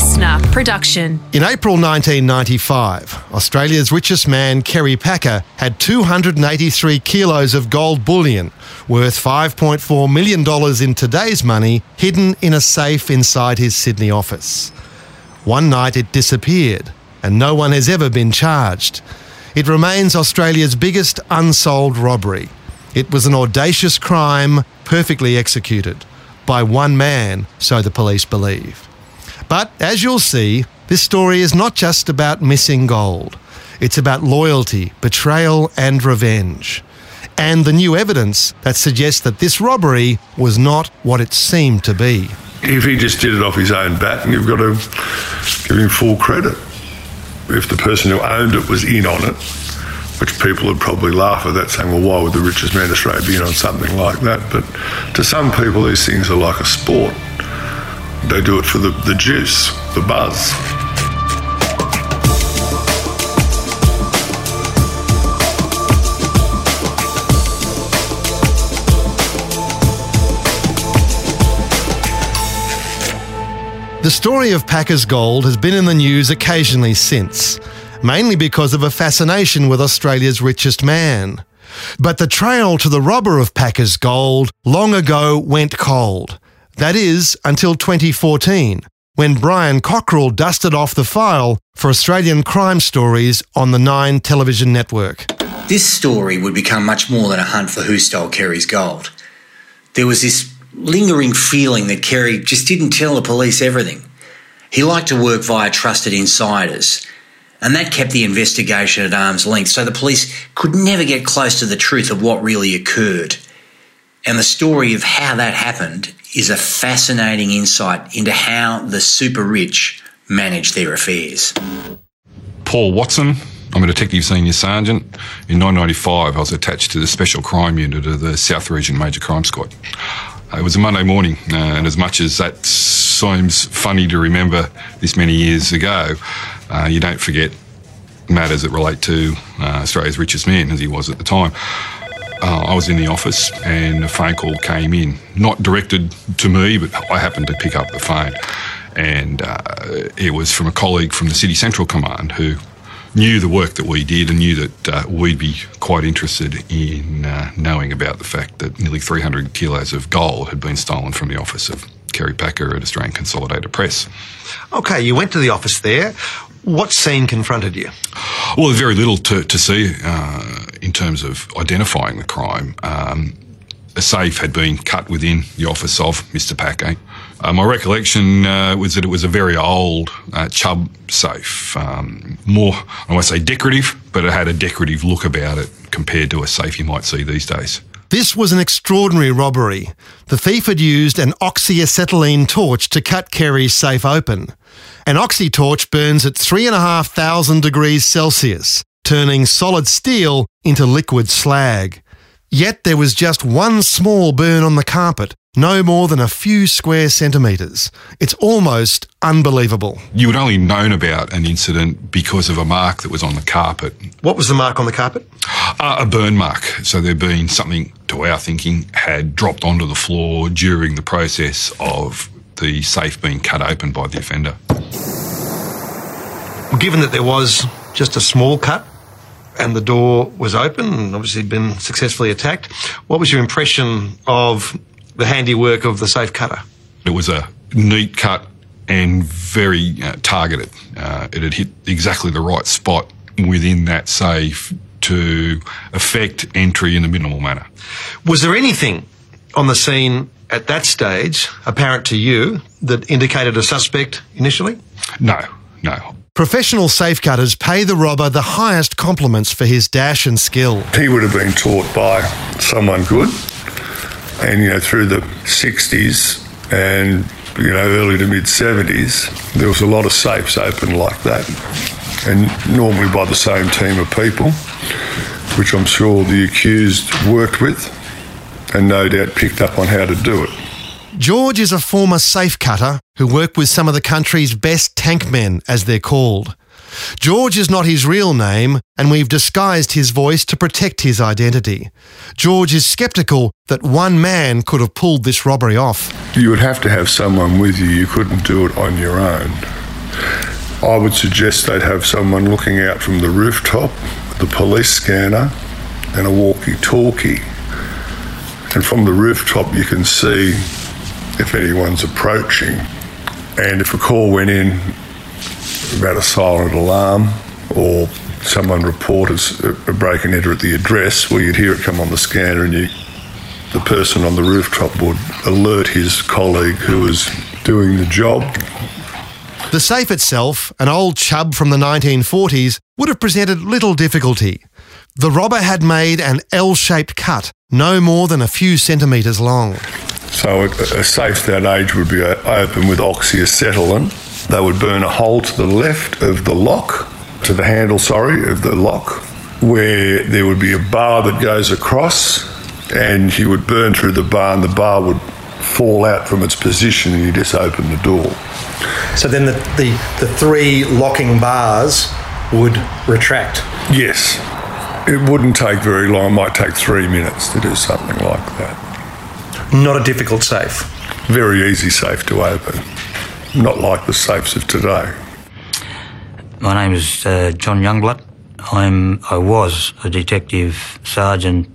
LiSTNR production. In April 1995, Australia's richest man, Kerry Packer, had 283 kilos of gold bullion, worth $5.4 million in today's money, hidden in a safe inside his Sydney office. One night it disappeared, and no one has ever been charged. It remains Australia's biggest unsolved robbery. It was an audacious crime, perfectly executed by one man, so the police believe. But as you'll see, this story is not just about missing gold. It's about loyalty, betrayal, and revenge. And the new evidence that suggests that this robbery was not what it seemed to be. If he just did it off his own bat, you've got to give him full credit. If the person who owned it was in on it, which people would probably laugh at that, saying, well, why would the richest man in Australia be in on something like that? But to some people, these things are like a sport. They do it for the, the juice, the buzz. The story of Packer's Gold has been in the news occasionally since mainly because of a fascination with Australia's richest man. But the trail to the robber of Packer's gold long ago went cold. That is, until 2014, when Brian Cockrell dusted off the file for Australian crime stories on the Nine television network. This story would become much more than a hunt for who stole Kerry's gold. There was this lingering feeling that Kerry just didn't tell the police everything. He liked to work via trusted insiders, and that kept the investigation at arm's length, so the police could never get close to the truth of what really occurred. And the story of how that happened is a fascinating insight into how the super rich manage their affairs. Paul Watson. I'm a detective senior sergeant. In 1995, I was attached to the Special Crime Unit of the South Region Major Crime Squad. It was a Monday morning, uh, and as much as that seems funny to remember this many years ago, uh, you don't forget matters that relate to uh, Australia's richest man, as he was at the time. Uh, I was in the office and a phone call came in, not directed to me, but I happened to pick up the phone. And uh, it was from a colleague from the City Central Command who knew the work that we did and knew that uh, we'd be quite interested in uh, knowing about the fact that nearly 300 kilos of gold had been stolen from the office of Kerry Packer at Australian Consolidated Press. Okay, you went to the office there. What scene confronted you? Well, very little to, to see uh, in terms of identifying the crime. Um, a safe had been cut within the office of Mr. Packer. Uh, my recollection uh, was that it was a very old uh, Chubb safe. Um, more, I won't say decorative, but it had a decorative look about it compared to a safe you might see these days. This was an extraordinary robbery. The thief had used an oxyacetylene torch to cut Kerry's safe open. An oxy torch burns at 3,500 degrees Celsius, turning solid steel into liquid slag. Yet there was just one small burn on the carpet, no more than a few square centimetres. It's almost unbelievable. You had only known about an incident because of a mark that was on the carpet. What was the mark on the carpet? Uh, a burn mark. So there'd been something, to our thinking, had dropped onto the floor during the process of the safe being cut open by the offender. Given that there was just a small cut and the door was open and obviously been successfully attacked, what was your impression of the handiwork of the safe cutter? It was a neat cut and very uh, targeted. Uh, it had hit exactly the right spot within that safe to effect entry in a minimal manner. Was there anything on the scene at that stage apparent to you that indicated a suspect initially? No, no. Professional safecutters pay the robber the highest compliments for his dash and skill. He would have been taught by someone good. And, you know, through the 60s and, you know, early to mid 70s, there was a lot of safes open like that. And normally by the same team of people, which I'm sure the accused worked with and no doubt picked up on how to do it. George is a former safe cutter who worked with some of the country's best tank men, as they're called. George is not his real name, and we've disguised his voice to protect his identity. George is sceptical that one man could have pulled this robbery off. You would have to have someone with you. You couldn't do it on your own. I would suggest they'd have someone looking out from the rooftop, the police scanner, and a walkie talkie. And from the rooftop, you can see if anyone's approaching. And if a call went in about a silent alarm or someone reported a break and enter at the address, well, you'd hear it come on the scanner and you, the person on the rooftop would alert his colleague who was doing the job the safe itself, an old Chubb from the 1940s, would have presented little difficulty. The robber had made an L shaped cut, no more than a few centimetres long. So, a, a safe that age would be uh, open with oxyacetylene. They would burn a hole to the left of the lock, to the handle, sorry, of the lock, where there would be a bar that goes across, and you would burn through the bar, and the bar would fall out from its position, and you just open the door. So then the, the, the three locking bars would retract? Yes. It wouldn't take very long, it might take three minutes to do something like that. Not a difficult safe? Very easy safe to open. Not like the safes of today. My name is uh, John Jungblut. I'm, I was a detective sergeant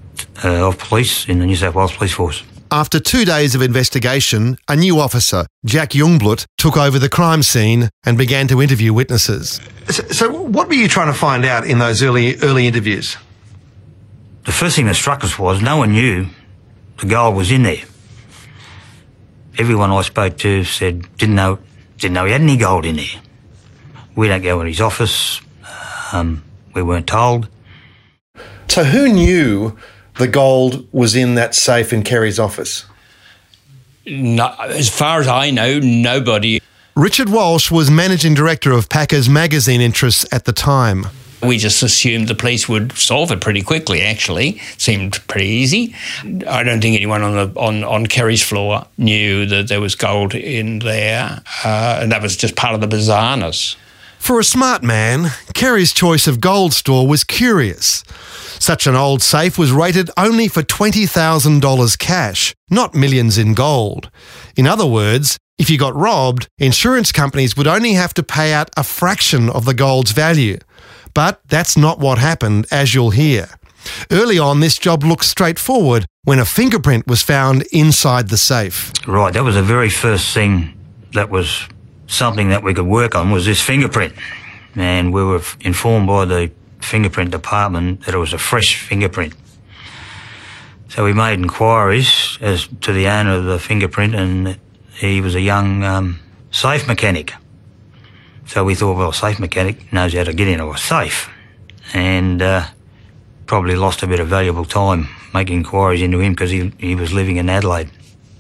uh, of police in the New South Wales Police Force. After two days of investigation, a new officer, Jack Jungblut, took over the crime scene and began to interview witnesses. So, so, what were you trying to find out in those early early interviews? The first thing that struck us was no one knew the gold was in there. Everyone I spoke to said didn't know didn't know he had any gold in there. We don't go in his office. Um, we weren't told. So who knew the gold was in that safe in Kerry's office? No, as far as I know, nobody. Richard Walsh was managing director of Packer's magazine interests at the time. We just assumed the police would solve it pretty quickly. Actually, seemed pretty easy. I don't think anyone on the on, on Kerry's floor knew that there was gold in there, uh, and that was just part of the bizarreness. For a smart man, Kerry's choice of gold store was curious. Such an old safe was rated only for $20,000 cash, not millions in gold. In other words, if you got robbed, insurance companies would only have to pay out a fraction of the gold's value. But that's not what happened, as you'll hear. Early on, this job looked straightforward when a fingerprint was found inside the safe. Right, that was the very first thing that was something that we could work on was this fingerprint. And we were informed by the fingerprint department that it was a fresh fingerprint. So we made inquiries as to the owner of the fingerprint, and he was a young um, safe mechanic. So we thought, well, a safe mechanic knows how to get into a safe, and uh, probably lost a bit of valuable time making inquiries into him because he, he was living in Adelaide.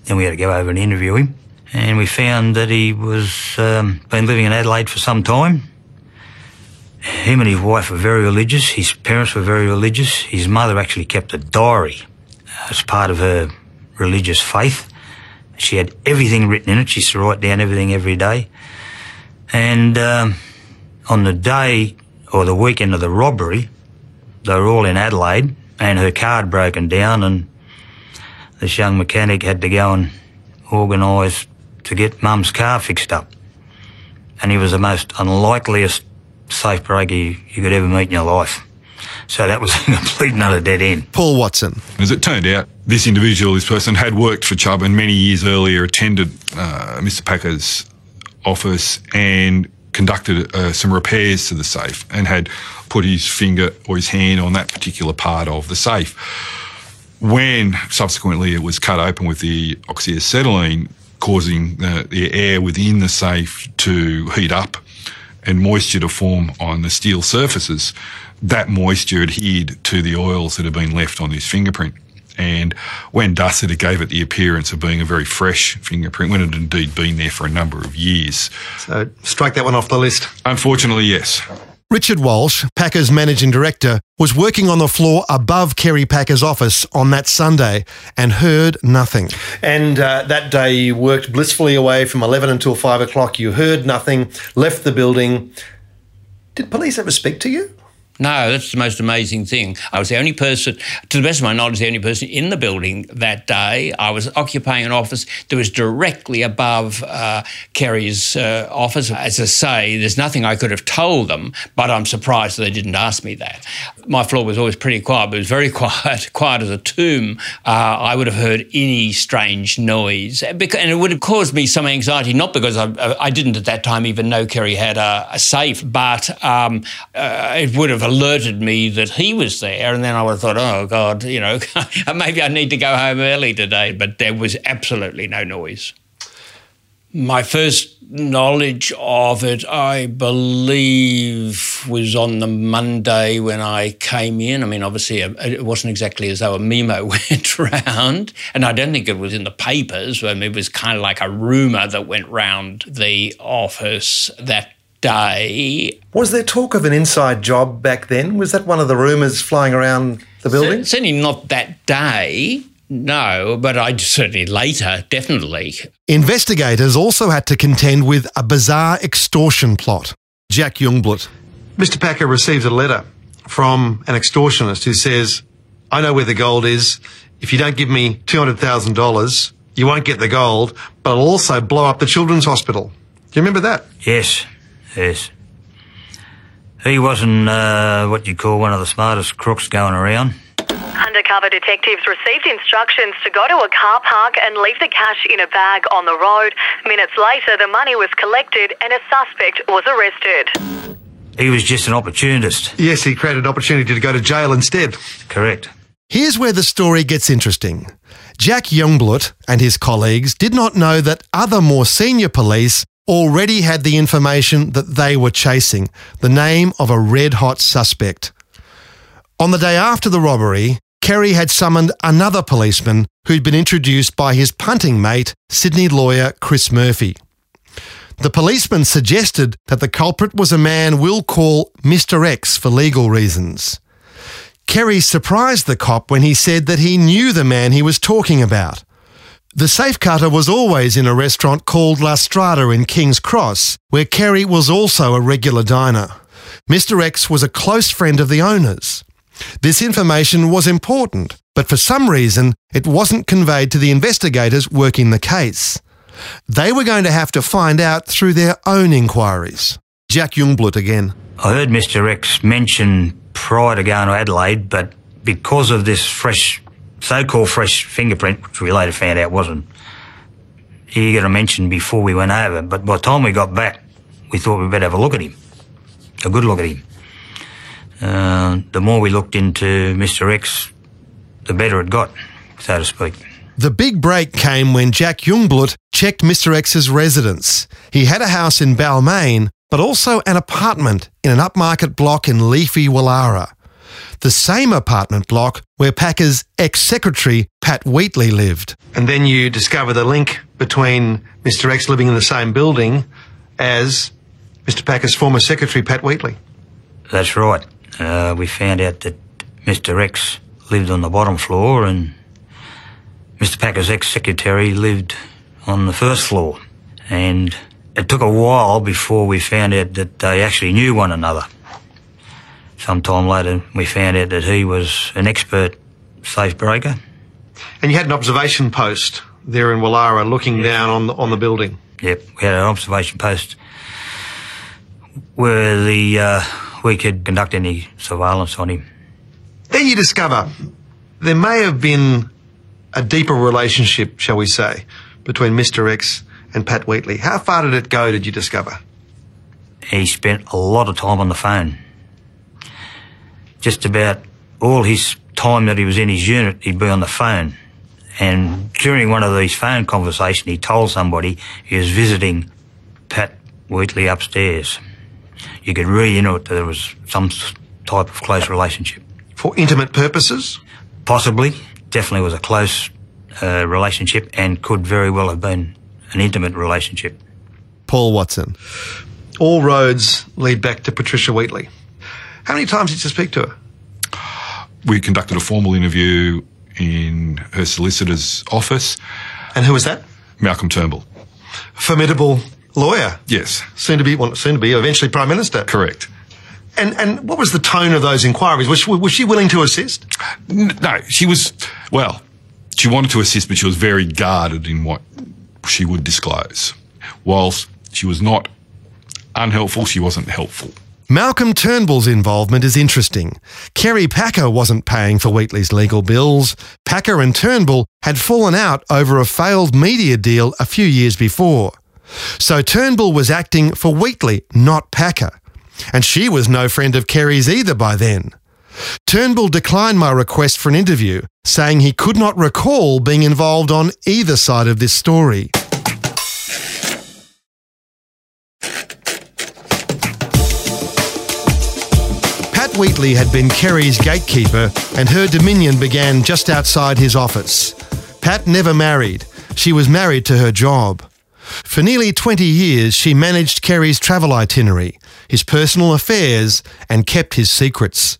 Then we had to go over and interview him, and we found that he was um, been living in Adelaide for some time him and his wife were very religious. His parents were very religious. His mother actually kept a diary as part of her religious faith. She had everything written in it. She used to write down everything every day. And um, on the day or the weekend of the robbery, they were all in Adelaide and her car had broken down and this young mechanic had to go and organise to get mum's car fixed up. And he was the most unlikeliest safe breaker you, you could ever meet in your life. So that was a complete another dead end. Paul Watson. As it turned out, this individual, this person, had worked for Chubb and many years earlier attended uh, Mr. Packer's office and conducted uh, some repairs to the safe and had put his finger or his hand on that particular part of the safe. When subsequently it was cut open with the oxyacetylene, causing the, the air within the safe to heat up and moisture to form on the steel surfaces, that moisture adhered to the oils that had been left on his fingerprint. And when dusted, it gave it the appearance of being a very fresh fingerprint when it had indeed been there for a number of years. So, strike that one off the list. Unfortunately, yes. Richard Walsh, Packer's managing director, was working on the floor above Kerry Packer's office on that Sunday and heard nothing. And uh, that day you worked blissfully away from 11 until 5 o'clock. You heard nothing, left the building. Did police ever speak to you? No, that's the most amazing thing. I was the only person, to the best of my knowledge, the only person in the building that day. I was occupying an office that was directly above uh, Kerry's uh, office. As I say, there's nothing I could have told them, but I'm surprised they didn't ask me that. My floor was always pretty quiet, but it was very quiet, quiet as a tomb. Uh, I would have heard any strange noise, and it would have caused me some anxiety, not because I, I didn't at that time even know Kerry had a, a safe, but um, uh, it would have alerted me that he was there. And then I would have thought, oh, God, you know, maybe I need to go home early today. But there was absolutely no noise. My first knowledge of it, I believe, was on the Monday when I came in. I mean, obviously, uh, it wasn't exactly as though a memo went round, and I don't think it was in the papers. I mean, it was kind of like a rumour that went round the office that day. Was there talk of an inside job back then? Was that one of the rumours flying around the building? Certainly not that day. No, but I certainly later, definitely. Investigators also had to contend with a bizarre extortion plot. Jack Jungblut. Mr. Packer receives a letter from an extortionist who says, I know where the gold is. If you don't give me $200,000, you won't get the gold, but I'll also blow up the children's hospital. Do you remember that? Yes. Yes. He wasn't uh, what you call one of the smartest crooks going around. Undercover detectives received instructions to go to a car park and leave the cash in a bag on the road. Minutes later, the money was collected and a suspect was arrested. He was just an opportunist. Yes, he created an opportunity to go to jail instead. Correct. Here's where the story gets interesting. Jack Jungblut and his colleagues did not know that other more senior police already had the information that they were chasing the name of a red hot suspect. On the day after the robbery, Kerry had summoned another policeman who'd been introduced by his punting mate, Sydney lawyer Chris Murphy. The policeman suggested that the culprit was a man we'll call Mr. X for legal reasons. Kerry surprised the cop when he said that he knew the man he was talking about. The safe cutter was always in a restaurant called La Strada in King's Cross, where Kerry was also a regular diner. Mr. X was a close friend of the owners. This information was important, but for some reason it wasn't conveyed to the investigators working the case. They were going to have to find out through their own inquiries. Jack Jungblut again. I heard Mr. X mention prior to going to Adelaide, but because of this fresh so-called fresh fingerprint, which we later found out wasn't. He got a mention before we went over, but by the time we got back, we thought we'd better have a look at him, a good look at him. Uh, the more we looked into Mr. X, the better it got, so to speak. The big break came when Jack Jungblut checked Mr. X's residence. He had a house in Balmain, but also an apartment in an upmarket block in leafy Woollahra the same apartment block where Packer's ex secretary, Pat Wheatley, lived. And then you discover the link between Mr. X living in the same building as Mr. Packer's former secretary, Pat Wheatley. That's right. Uh, we found out that Mr. X lived on the bottom floor and Mr. Packer's ex secretary lived on the first floor. And it took a while before we found out that they actually knew one another. Sometime later, we found out that he was an expert safe breaker. And you had an observation post there in Woollahra looking down on the, on the building? Yep, we had an observation post where the uh, we could conduct any surveillance on him. Then you discover there may have been a deeper relationship, shall we say, between Mr. X and Pat Wheatley. How far did it go, did you discover? He spent a lot of time on the phone just about all his time that he was in his unit, he'd be on the phone. And during one of these phone conversations, he told somebody he was visiting Pat Wheatley upstairs. You could read into it that there was some type of close relationship. For intimate purposes? Possibly. Definitely was a close uh, relationship and could very well have been an intimate relationship. Paul Watson. All roads lead back to Patricia Wheatley. How many times did you speak to her? We conducted a formal interview in her solicitor's office. And who was that? Malcolm Turnbull. Formidable lawyer. Yes. Soon to be, well, soon to be eventually Prime Minister. Correct. And and what was the tone of those inquiries? Was she, was she willing to assist? No, she was, well, she wanted to assist, but she was very guarded in what she would disclose. Whilst she was not unhelpful, she wasn't helpful. Malcolm Turnbull's involvement is interesting. Kerry Packer wasn't paying for Wheatley's legal bills. Packer and Turnbull had fallen out over a failed media deal a few years before. So Turnbull was acting for Wheatley, not Packer. And she was no friend of Kerry's either by then. Turnbull declined my request for an interview, saying he could not recall being involved on either side of this story. Wheatley had been Kerry's gatekeeper, and her dominion began just outside his office. Pat never married. She was married to her job. For nearly 20 years, she managed Kerry's travel itinerary, his personal affairs, and kept his secrets.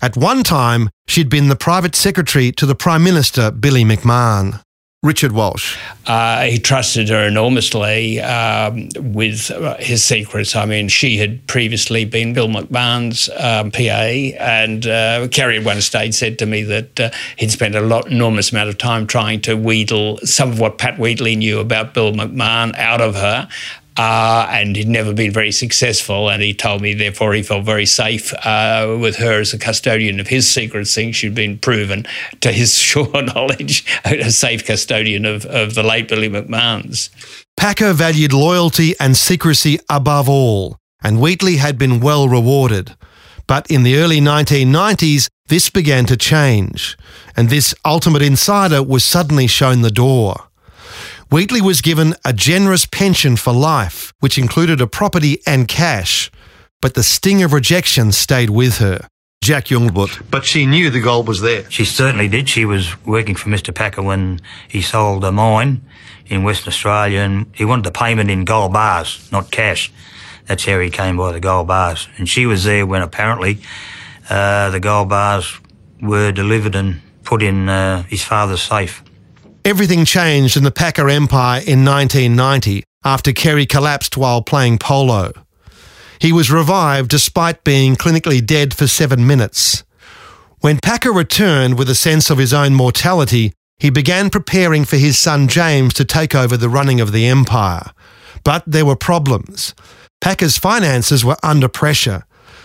At one time, she'd been the private secretary to the Prime Minister, Billy McMahon. Richard Walsh. Uh, he trusted her enormously um, with uh, his secrets. I mean, she had previously been Bill McMahon's um, PA, and uh, Kerry at one stage said to me that uh, he'd spent a lot, enormous amount of time trying to wheedle some of what Pat Wheatley knew about Bill McMahon out of her. Uh, and he'd never been very successful. And he told me, therefore, he felt very safe uh, with her as a custodian of his secrets, since she'd been proven, to his sure knowledge, a safe custodian of, of the late Billy McMahon's. Packer valued loyalty and secrecy above all, and Wheatley had been well rewarded. But in the early 1990s, this began to change, and this ultimate insider was suddenly shown the door. Wheatley was given a generous pension for life, which included a property and cash, but the sting of rejection stayed with her. Jack Jungblut. But she knew the gold was there. She certainly did. She was working for Mr. Packer when he sold a mine in Western Australia and he wanted the payment in gold bars, not cash. That's how he came by the gold bars. And she was there when apparently uh, the gold bars were delivered and put in uh, his father's safe. Everything changed in the Packer empire in 1990 after Kerry collapsed while playing polo. He was revived despite being clinically dead for seven minutes. When Packer returned with a sense of his own mortality, he began preparing for his son James to take over the running of the empire. But there were problems. Packer's finances were under pressure.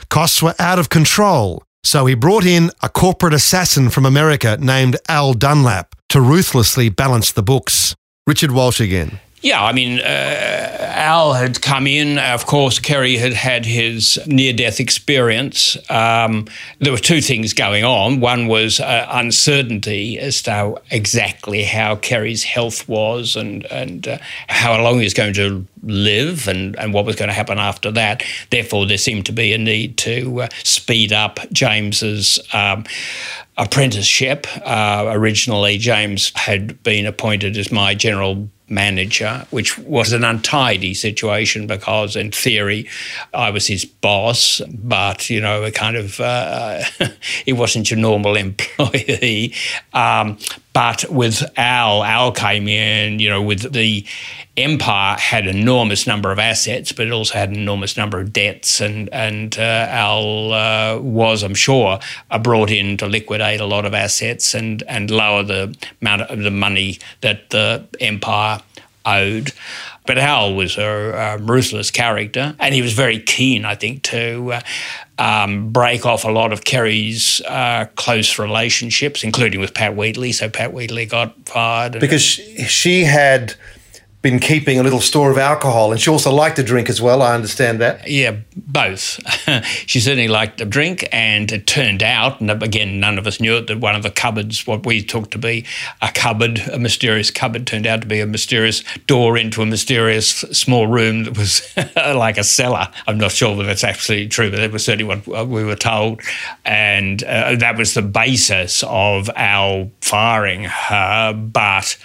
Costs were out of control, so he brought in a corporate assassin from America named Al Dunlap to ruthlessly balance the books. Richard Walsh again. Yeah, I mean, uh, Al had come in. Of course, Kerry had had his near death experience. Um, there were two things going on. One was uh, uncertainty as to exactly how Kerry's health was and, and uh, how long he was going to live and, and what was going to happen after that. Therefore, there seemed to be a need to uh, speed up James's. Um, apprenticeship. Uh, originally, James had been appointed as my general manager, which was an untidy situation because, in theory, I was his boss, but you know, a kind of uh, he wasn't your normal employee. Um, but with Al, Al came in, you know, with the Empire had enormous number of assets, but it also had an enormous number of debts, and and uh, Al uh, was, I'm sure, uh, brought in to liquidate a lot of assets and and lower the amount of the money that the Empire owed. But Al was a, a ruthless character, and he was very keen, I think, to uh, um, break off a lot of Kerry's uh, close relationships, including with Pat Wheatley. So Pat Wheatley got fired. Because she had been keeping a little store of alcohol, and she also liked to drink as well. I understand that. Yeah, both. she certainly liked to drink, and it turned out, and again, none of us knew it, that one of the cupboards, what we took to be a cupboard, a mysterious cupboard, turned out to be a mysterious door into a mysterious small room that was like a cellar. I'm not sure whether that's actually true, but that was certainly what we were told, and uh, that was the basis of our firing her. But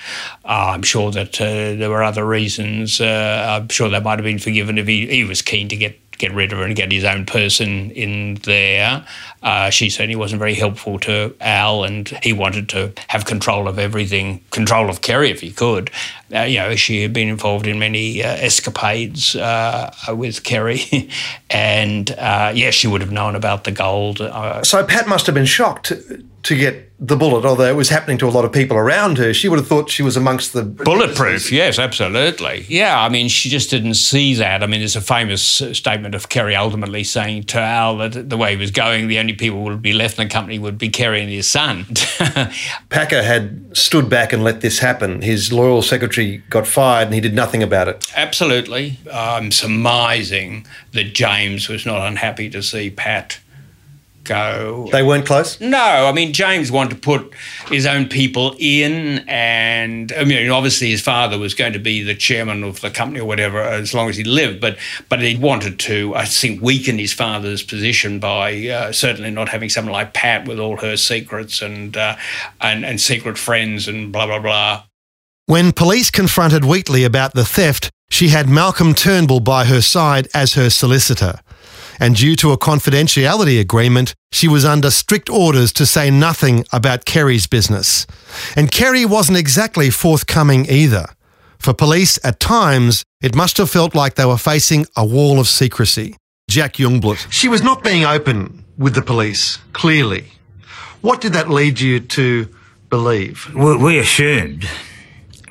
uh, I'm sure that uh, there were other reasons. Uh, I'm sure that might have been forgiven if he, he was keen to get get rid of her and get his own person in there. Uh, she certainly wasn't very helpful to Al, and he wanted to have control of everything, control of Kerry if he could. Uh, you know, she had been involved in many uh, escapades uh, with Kerry, and uh, yes, she would have known about the gold. Uh, so Pat must have been shocked to get the bullet, although it was happening to a lot of people around her. She would have thought she was amongst the bulletproof. Yes, absolutely. Yeah, I mean, she just didn't see that. I mean, there's a famous statement of Kerry ultimately saying to Al that the way he was going, the only people who would be left in the company would be Kerry and his son. Packer had stood back and let this happen. His loyal secretary got fired, and he did nothing about it. Absolutely. I'm surmising that James was not unhappy to see Pat go. They weren't close? No. I mean, James wanted to put his own people in, and I mean, obviously his father was going to be the chairman of the company or whatever as long as he lived, but but he wanted to, I think, weaken his father's position by uh, certainly not having someone like Pat with all her secrets and, uh, and and secret friends and blah blah blah. When police confronted Wheatley about the theft, she had Malcolm Turnbull by her side as her solicitor and due to a confidentiality agreement, she was under strict orders to say nothing about Kerry's business. And Kerry wasn't exactly forthcoming either. For police, at times, it must have felt like they were facing a wall of secrecy. Jack Jungblut. She was not being open with the police, clearly. What did that lead you to believe? We assumed,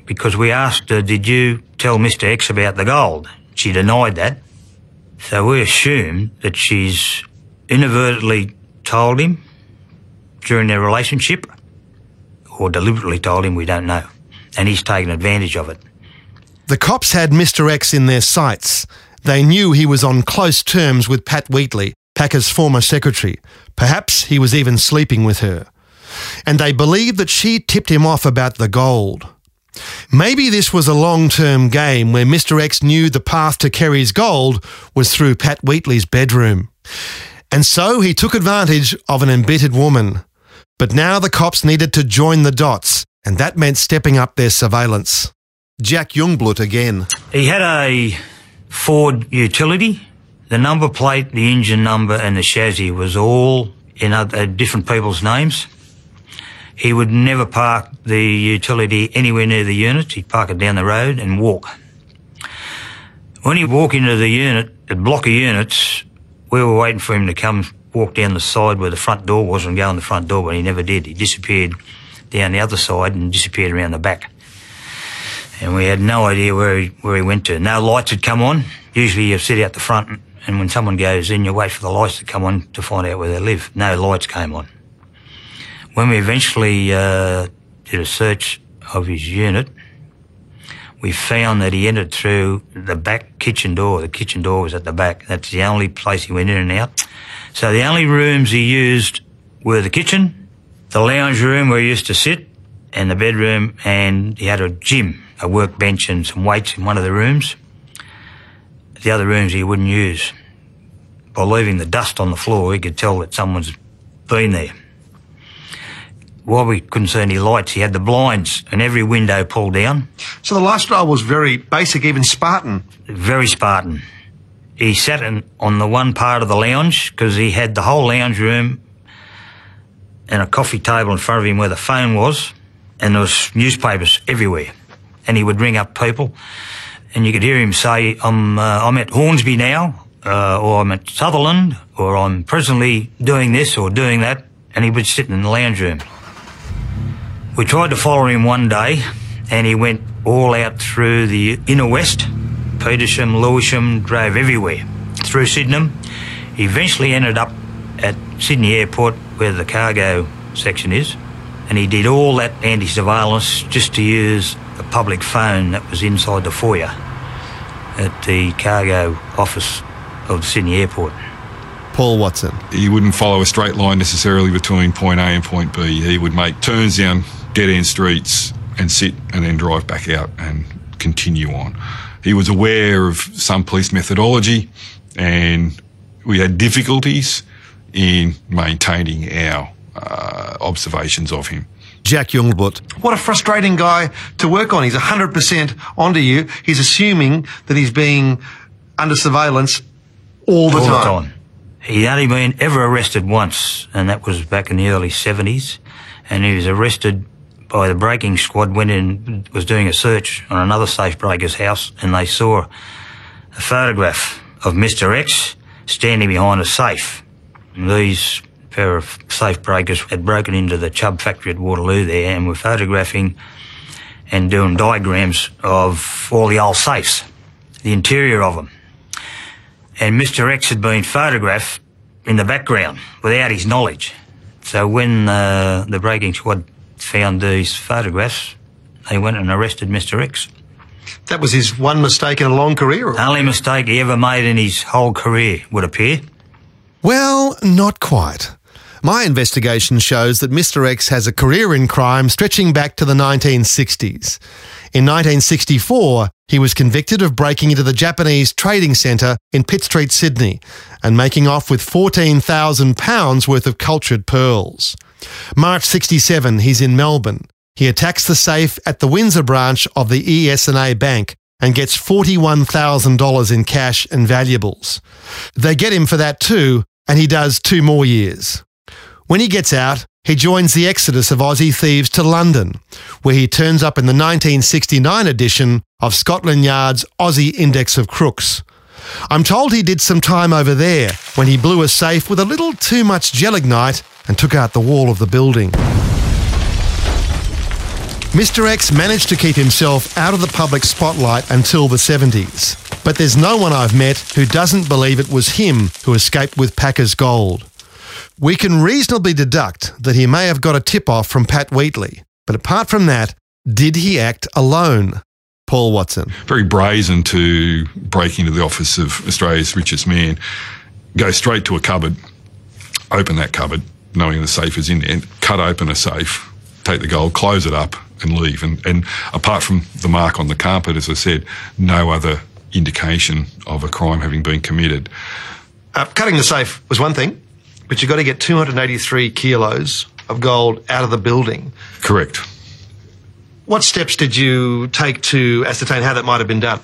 because we asked her, Did you tell Mr. X about the gold? She denied that. So we assume that she's inadvertently told him during their relationship or deliberately told him, we don't know. And he's taken advantage of it. The cops had Mr. X in their sights. They knew he was on close terms with Pat Wheatley, Packer's former secretary. Perhaps he was even sleeping with her. And they believed that she tipped him off about the gold. Maybe this was a long term game where Mr. X knew the path to Kerry's gold was through Pat Wheatley's bedroom. And so he took advantage of an embittered woman. But now the cops needed to join the dots, and that meant stepping up their surveillance. Jack Jungblut again. He had a Ford utility. The number plate, the engine number, and the chassis was all in other, uh, different people's names. He would never park the utility anywhere near the units. He'd park it down the road and walk. When he'd walk into the unit, a block of units, we were waiting for him to come walk down the side where the front door was and go in the front door, but he never did. He disappeared down the other side and disappeared around the back. And we had no idea where he, where he went to. No lights had come on. Usually you sit out the front and when someone goes in, you wait for the lights to come on to find out where they live. No lights came on. When we eventually uh, did a search of his unit, we found that he entered through the back kitchen door. The kitchen door was at the back. That's the only place he went in and out. So the only rooms he used were the kitchen, the lounge room where he used to sit, and the bedroom, and he had a gym, a workbench and some weights in one of the rooms. The other rooms he wouldn't use. By leaving the dust on the floor, he could tell that someone's been there while we couldn't see any lights, he had the blinds and every window pulled down. So the lifestyle was very basic, even Spartan. Very Spartan. He sat in, on the one part of the lounge because he had the whole lounge room and a coffee table in front of him where the phone was, and there was newspapers everywhere. And he would ring up people, and you could hear him say, "I'm uh, I'm at Hornsby now, uh, or I'm at Sutherland, or I'm presently doing this or doing that," and he would sit in the lounge room. We tried to follow him one day, and he went all out through the inner west, Petersham, Lewisham, drove everywhere through Sydenham. He eventually ended up at Sydney Airport, where the cargo section is, and he did all that anti surveillance just to use a public phone that was inside the foyer at the cargo office of Sydney Airport. Paul Watson. He wouldn't follow a straight line necessarily between point A and point B. He would make turns down dead end streets and sit and then drive back out and continue on. He was aware of some police methodology and we had difficulties in maintaining our uh, observations of him. Jack Jungblut. What a frustrating guy to work on. He's 100% onto you. He's assuming that he's being under surveillance All the all time. the time. He'd only been ever arrested once, and that was back in the early 70s. And he was arrested by the breaking squad, went in, was doing a search on another safe breaker's house, and they saw a photograph of Mr. X standing behind a safe. And these pair of safe breakers had broken into the Chubb factory at Waterloo there and were photographing and doing diagrams of all the old safes, the interior of them. And Mr. X had been photographed in the background without his knowledge. So when uh, the breaking squad found these photographs, they went and arrested Mr. X. That was his one mistake in a long career. or- Only mistake he ever made in his whole career, would appear. Well, not quite. My investigation shows that Mr. X has a career in crime stretching back to the 1960s. In 1964, he was convicted of breaking into the Japanese Trading Centre in Pitt Street, Sydney, and making off with £14,000 worth of cultured pearls. March 67, he's in Melbourne. He attacks the safe at the Windsor branch of the ES&A Bank and gets $41,000 in cash and valuables. They get him for that too, and he does two more years. When he gets out, he joins the exodus of Aussie thieves to London, where he turns up in the 1969 edition of Scotland Yard's Aussie Index of Crooks. I'm told he did some time over there when he blew a safe with a little too much gelignite and took out the wall of the building. Mr. X managed to keep himself out of the public spotlight until the 70s. But there's no one I've met who doesn't believe it was him who escaped with Packer's gold. We can reasonably deduct that he may have got a tip off from Pat Wheatley. But apart from that, did he act alone? Paul Watson. very brazen to break into the office of Australia's richest man, go straight to a cupboard, open that cupboard, knowing the safe is in there, cut open a safe, take the gold, close it up, and leave. And, and apart from the mark on the carpet, as I said, no other indication of a crime having been committed. Uh, cutting the safe was one thing, but you've got to get 283 kilos of gold out of the building. Correct. What steps did you take to ascertain how that might have been done?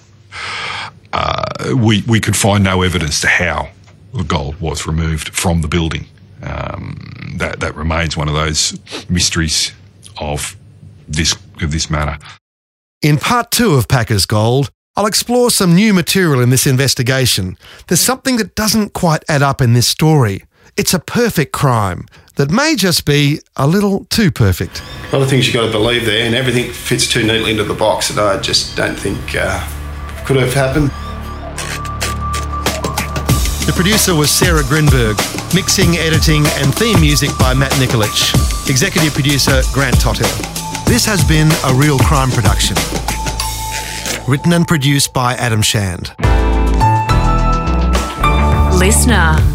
we, we could find no evidence to how the gold was removed from the building. Um, that, that remains one of those mysteries of this, of this matter. In part two of Packer's Gold, I'll explore some new material in this investigation. There's something that doesn't quite add up in this story. It's a perfect crime that may just be a little too perfect. A lot of things you've got to believe there, and everything fits too neatly into the box that I just don't think uh, could have happened. The producer was Sarah Grinberg. Mixing, editing, and theme music by Matt Nikolic. Executive producer Grant Tothill. This has been a real crime production. Written and produced by Adam Shand. LiSTNR.